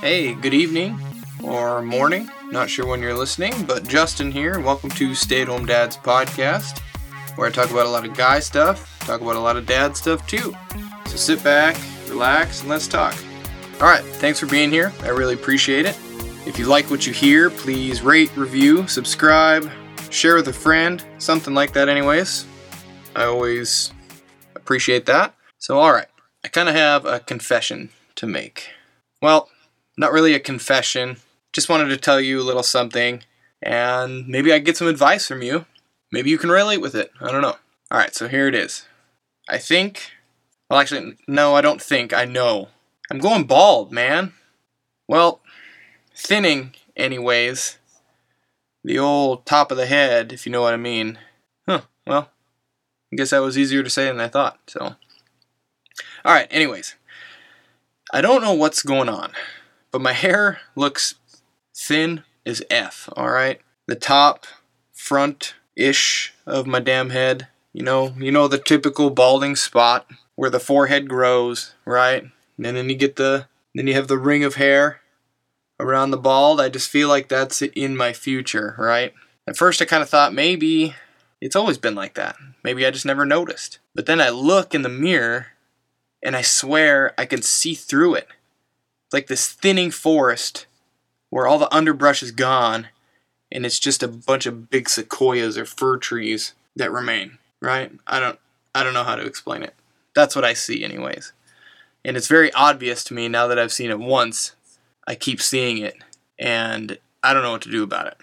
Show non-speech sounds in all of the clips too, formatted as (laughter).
Hey, good evening or morning. Not sure when you're listening, but Justin here. Welcome to Stay at Home Dads Podcast, where I talk about a lot of guy stuff, talk about a lot of dad stuff too. So sit back, relax, and let's talk. All right, thanks for being here. I really appreciate it. If you like what you hear, please rate, review, subscribe, share with a friend, something like that, anyways. I always appreciate that. So, all right, I kind of have a confession to make. Well, not really a confession. Just wanted to tell you a little something, and maybe I get some advice from you. Maybe you can relate with it. I don't know. All right, so here it is. I think, well, actually, no, I don't think. I know. I'm going bald, man. Well, thinning, anyways. The old top of the head, if you know what I mean. Huh, well, I guess that was easier to say than I thought, so. Alright, anyways. I don't know what's going on. But my hair looks thin as F, alright? The top, front ish of my damn head. You know, you know the typical balding spot where the forehead grows, right? And then you get the then you have the ring of hair around the bald. I just feel like that's in my future, right? At first I kind of thought maybe it's always been like that. Maybe I just never noticed. But then I look in the mirror and I swear I can see through it like this thinning forest where all the underbrush is gone and it's just a bunch of big sequoias or fir trees that remain, right? I don't I don't know how to explain it. That's what I see anyways. And it's very obvious to me now that I've seen it once. I keep seeing it and I don't know what to do about it.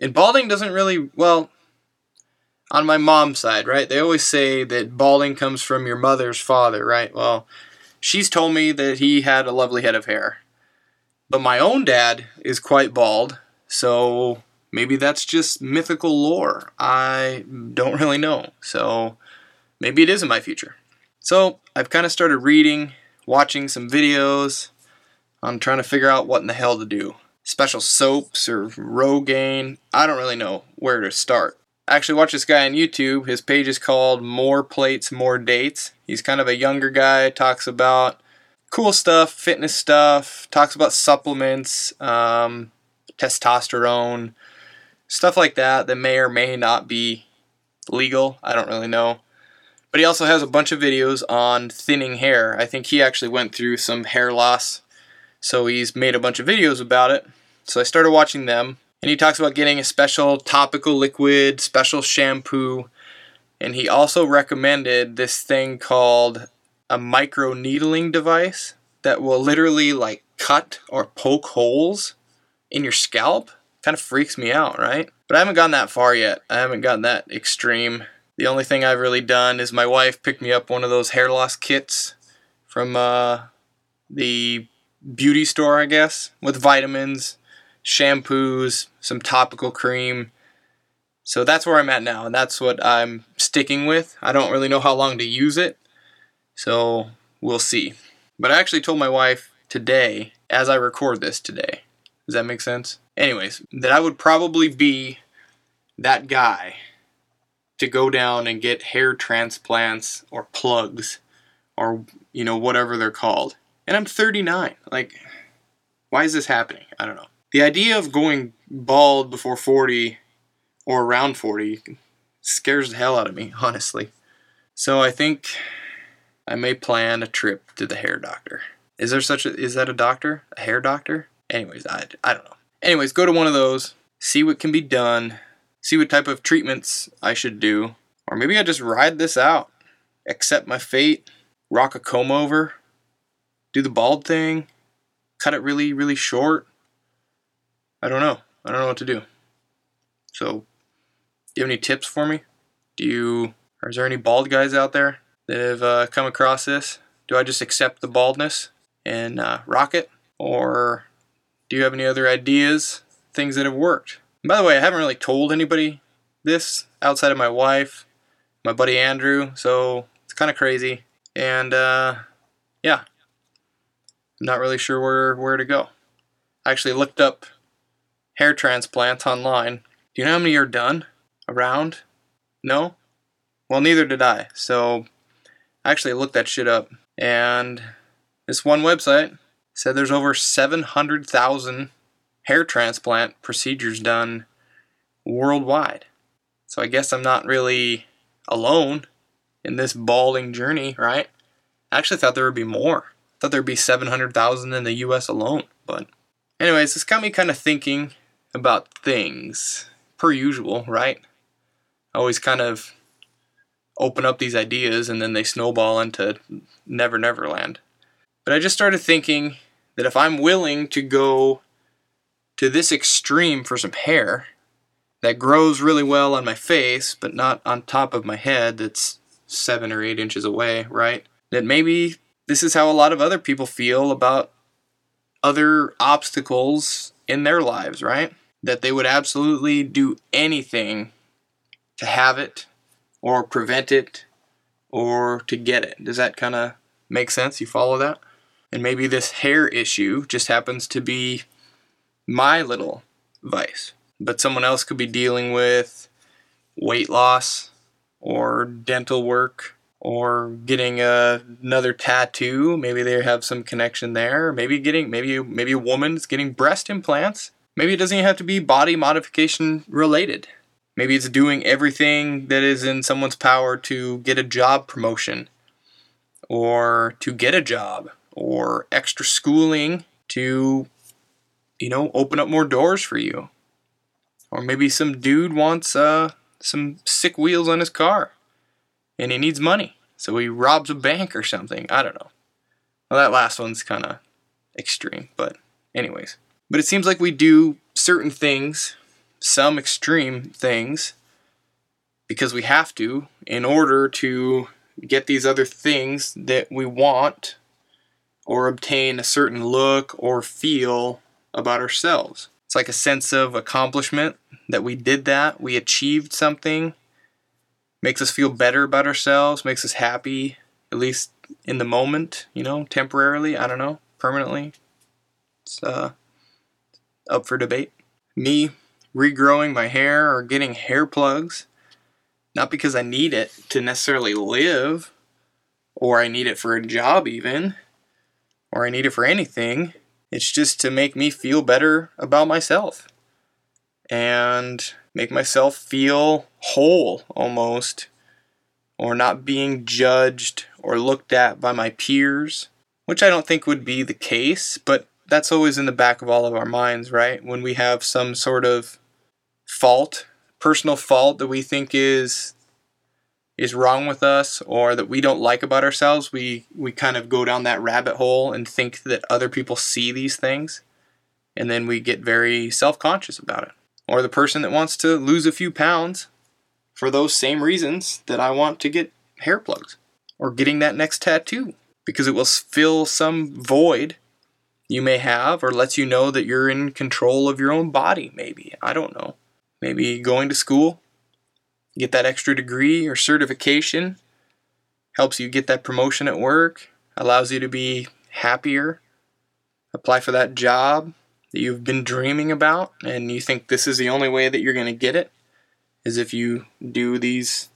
And balding doesn't really well on my mom's side, right? They always say that balding comes from your mother's father, right? Well, She's told me that he had a lovely head of hair. But my own dad is quite bald, so maybe that's just mythical lore. I don't really know. So maybe it is in my future. So I've kind of started reading, watching some videos. I'm trying to figure out what in the hell to do. Special soaps or Rogaine. I don't really know where to start. Actually watch this guy on YouTube. His page is called More Plates, More Dates. He's kind of a younger guy, talks about cool stuff, fitness stuff, talks about supplements, um, testosterone, stuff like that that may or may not be legal. I don't really know. But he also has a bunch of videos on thinning hair. I think he actually went through some hair loss. So he's made a bunch of videos about it. So I started watching them. And he talks about getting a special topical liquid, special shampoo, and he also recommended this thing called a micro needling device that will literally like cut or poke holes in your scalp. Kind of freaks me out, right? But I haven't gone that far yet. I haven't gotten that extreme. The only thing I've really done is my wife picked me up one of those hair loss kits from uh, the beauty store, I guess, with vitamins, shampoos, some topical cream. So that's where I'm at now, and that's what I'm sticking with. I don't really know how long to use it, so we'll see. But I actually told my wife today, as I record this today, does that make sense? Anyways, that I would probably be that guy to go down and get hair transplants or plugs or, you know, whatever they're called. And I'm 39. Like, why is this happening? I don't know the idea of going bald before 40 or around 40 scares the hell out of me, honestly. So I think I may plan a trip to the hair doctor. Is there such a is that a doctor? A hair doctor? Anyways, I, I don't know. Anyways, go to one of those, see what can be done, see what type of treatments I should do, or maybe I just ride this out, accept my fate, rock a comb over, do the bald thing, cut it really really short, I don't know. I don't know what to do. So, do you have any tips for me? Do you, or is there any bald guys out there that have uh, come across this? Do I just accept the baldness and uh, rock it? Or do you have any other ideas, things that have worked? And by the way, I haven't really told anybody this outside of my wife, my buddy Andrew, so it's kind of crazy. And uh, yeah, I'm not really sure where, where to go. I actually looked up hair transplants online. Do you know how many are done around? No? Well, neither did I. So I actually looked that shit up. And this one website said there's over 700,000 hair transplant procedures done worldwide. So I guess I'm not really alone in this balding journey, right? I actually thought there would be more. I thought there'd be 700,000 in the US alone. But, anyways, this got me kind of thinking about things, per usual, right? I always kind of open up these ideas and then they snowball into Never Never Land. But I just started thinking that if I'm willing to go to this extreme for some hair that grows really well on my face, but not on top of my head that's seven or eight inches away, right? That maybe this is how a lot of other people feel about other obstacles in their lives, right? That they would absolutely do anything to have it or prevent it or to get it. Does that kind of make sense? You follow that? And maybe this hair issue just happens to be my little vice. But someone else could be dealing with weight loss or dental work or getting a, another tattoo. Maybe they have some connection there. Maybe getting maybe maybe a woman's getting breast implants. Maybe it doesn't even have to be body modification related. Maybe it's doing everything that is in someone's power to get a job promotion or to get a job or extra schooling to, you know, open up more doors for you. Or maybe some dude wants uh, some sick wheels on his car and he needs money. So he robs a bank or something. I don't know. Well, that last one's kind of extreme, but, anyways. But it seems like we do certain things some extreme things because we have to in order to get these other things that we want or obtain a certain look or feel about ourselves. It's like a sense of accomplishment that we did that, we achieved something, makes us feel better about ourselves, makes us happy, at least in the moment, you know, temporarily, I don't know, permanently. It's uh, up for debate. Me, regrowing my hair or getting hair plugs. Not because I need it to necessarily live, or I need it for a job, even, or I need it for anything. It's just to make me feel better about myself and make myself feel whole almost, or not being judged or looked at by my peers, which I don't think would be the case, but that's always in the back of all of our minds, right? When we have some sort of fault, personal fault that we think is is wrong with us or that we don't like about ourselves, we we kind of go down that rabbit hole and think that other people see these things and then we get very self-conscious about it. Or the person that wants to lose a few pounds for those same reasons that I want to get hair plugs or getting that next tattoo because it will fill some void you may have or lets you know that you're in control of your own body maybe. I don't know maybe going to school, get that extra degree or certification, helps you get that promotion at work, allows you to be happier, apply for that job that you've been dreaming about, and you think this is the only way that you're going to get it, is if you do these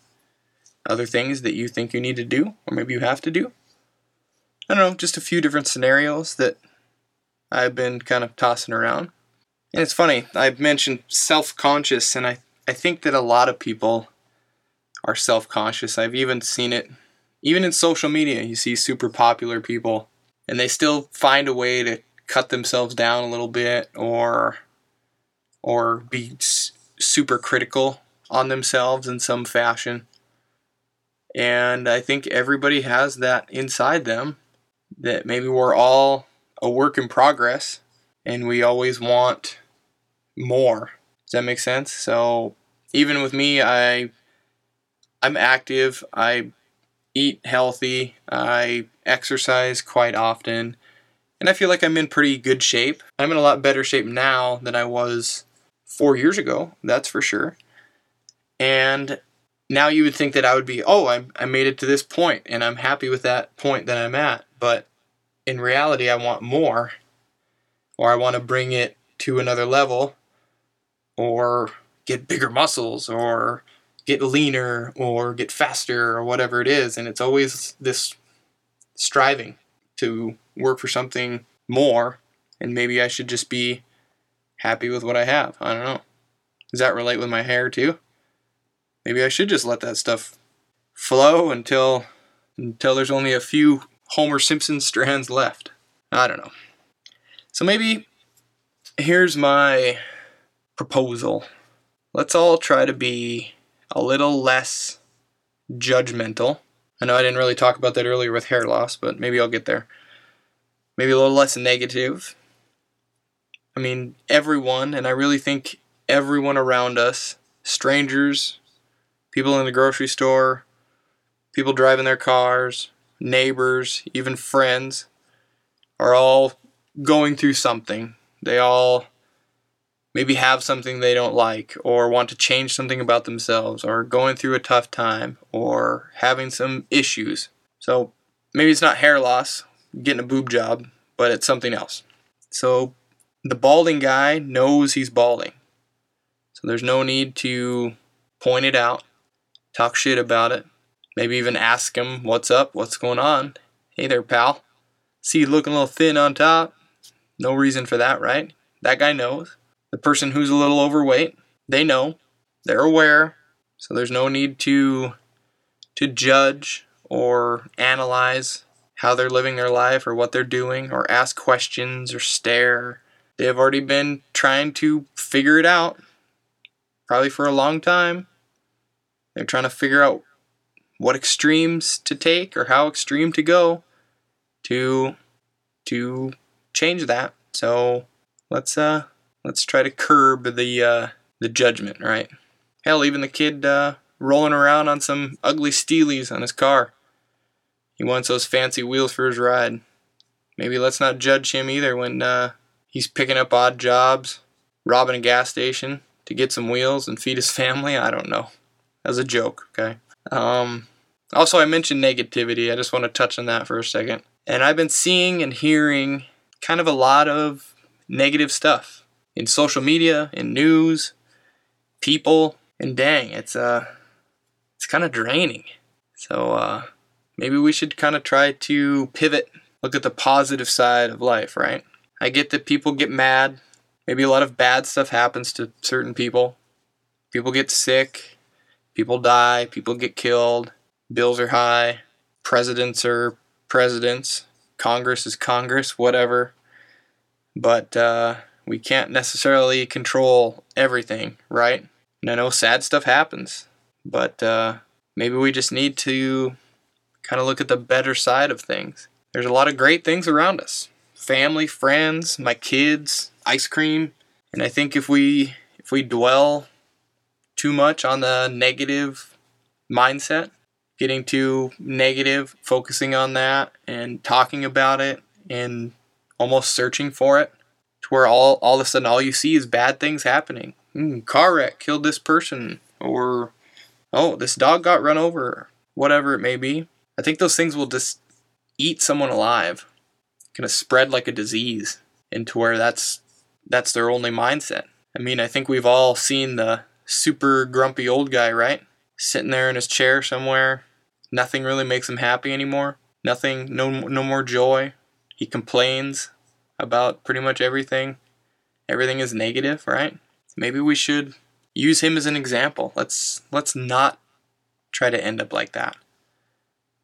other things that you think you need to do, or maybe you have to do. I don't know, just a few different scenarios that I've been kind of tossing around. And it's funny, I've mentioned self conscious, and I, I think that a lot of people are self conscious. I've even seen it, even in social media, you see super popular people, and they still find a way to cut themselves down a little bit or or be super critical on themselves in some fashion. And I think everybody has that inside them that maybe we're all a work in progress and we always want more. Does that make sense? So even with me, I I'm active. I eat healthy. I exercise quite often. And I feel like I'm in pretty good shape. I'm in a lot better shape now than I was four years ago, that's for sure. And now you would think that I would be, oh, I, I made it to this point and I'm happy with that point that I'm at. But in reality, I want more, or I want to bring it to another level or get bigger muscles or get leaner or get faster or whatever it is. And it's always this striving to work for something more, and maybe I should just be happy with what I have. I don't know. Does that relate with my hair too? Maybe I should just let that stuff flow until until there's only a few Homer Simpson strands left. I don't know. So maybe here's my proposal. Let's all try to be a little less judgmental. I know I didn't really talk about that earlier with hair loss, but maybe I'll get there. Maybe a little less negative. I mean, everyone, and I really think everyone around us, strangers, people in the grocery store, people driving their cars, neighbors, even friends, are all going through something. They all maybe have something they don't like or want to change something about themselves or going through a tough time or having some issues. So maybe it's not hair loss, getting a boob job, but it's something else. So the balding guy knows he's balding. So there's no need to point it out, talk shit about it, maybe even ask him, What's up? What's going on? Hey there, pal. See you looking a little thin on top. No reason for that, right? That guy knows the person who's a little overweight, they know, they're aware, so there's no need to to judge or analyze how they're living their life or what they're doing or ask questions or stare. They have already been trying to figure it out probably for a long time. They're trying to figure out what extremes to take or how extreme to go to to change that. So let's uh let's try to curb the uh, the judgment, right? Hell, even the kid uh, rolling around on some ugly steelies on his car. He wants those fancy wheels for his ride. Maybe let's not judge him either when uh, he's picking up odd jobs, robbing a gas station to get some wheels and feed his (laughs) family. I don't know. As a joke, okay? Um, also, I mentioned negativity. I just want to touch on that for a second. And I've been seeing and hearing kind of a lot of negative stuff in social media, in news, people, and dang, it's uh it's kind of draining. So uh maybe we should kind of try to pivot, look at the positive side of life, right? I get that people get mad. Maybe a lot of bad stuff happens to certain people. People get sick, people die, people get killed, bills are high, presidents are presidents, Congress is Congress, whatever. But uh, we can't necessarily control everything, right? And I know sad stuff happens, but uh, maybe we just need to kind of look at the better side of things. There's a lot of great things around us family, friends, my kids, ice cream. And I think if we if we dwell too much on the negative mindset, getting too negative, focusing on that and talking about it and almost searching for it, to where all all of a sudden all you see is bad things happening. Mm, car wreck killed this person, or oh, this dog got run over, whatever it may be. I think those things will just eat someone alive, of spread like a disease into where that's that's their only mindset. I mean, I think we've all seen the super grumpy old guy, right? Sitting there in his chair somewhere. Nothing really makes him happy anymore. Nothing, no, no more joy. He complains about pretty much everything. Everything is negative, right? Maybe we should use him as an example. Let's let's not try to end up like that.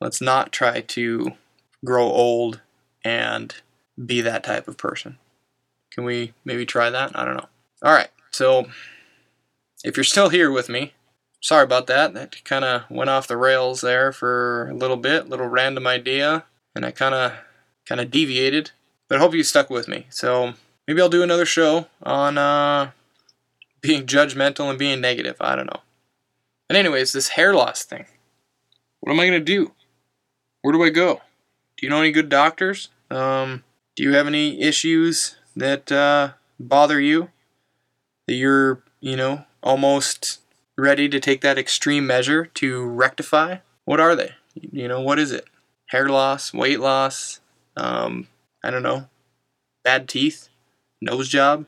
Let's not try to grow old and be that type of person. Can we maybe try that? I don't know. All right. So if you're still here with me, sorry about that. That kind of went off the rails there for a little bit, little random idea, and I kind of kind of deviated. But I hope you stuck with me. So maybe I'll do another show on uh, being judgmental and being negative. I don't know. But anyways, this hair loss thing. What am I gonna do? Where do I go? Do you know any good doctors? Um, do you have any issues that uh, bother you? That you're, you know, almost ready to take that extreme measure to rectify? What are they? You know, what is it? Hair loss, weight loss, um, I don't know, bad teeth, nose job.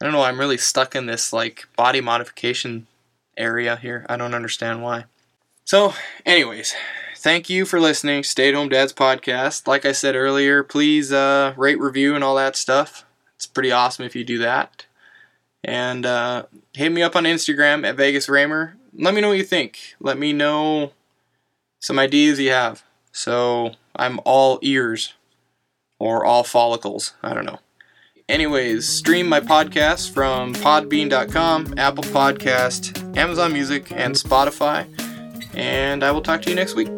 I don't know. I'm really stuck in this like body modification area here. I don't understand why. So, anyways, thank you for listening. Stay at Home Dads podcast. Like I said earlier, please uh, rate, review, and all that stuff. It's pretty awesome if you do that. And uh, hit me up on Instagram at Vegas Raymer. Let me know what you think. Let me know some ideas you have. So I'm all ears or all follicles. I don't know. Anyways, stream my podcast from podbean.com, Apple Podcast, Amazon Music, and Spotify. And I will talk to you next week.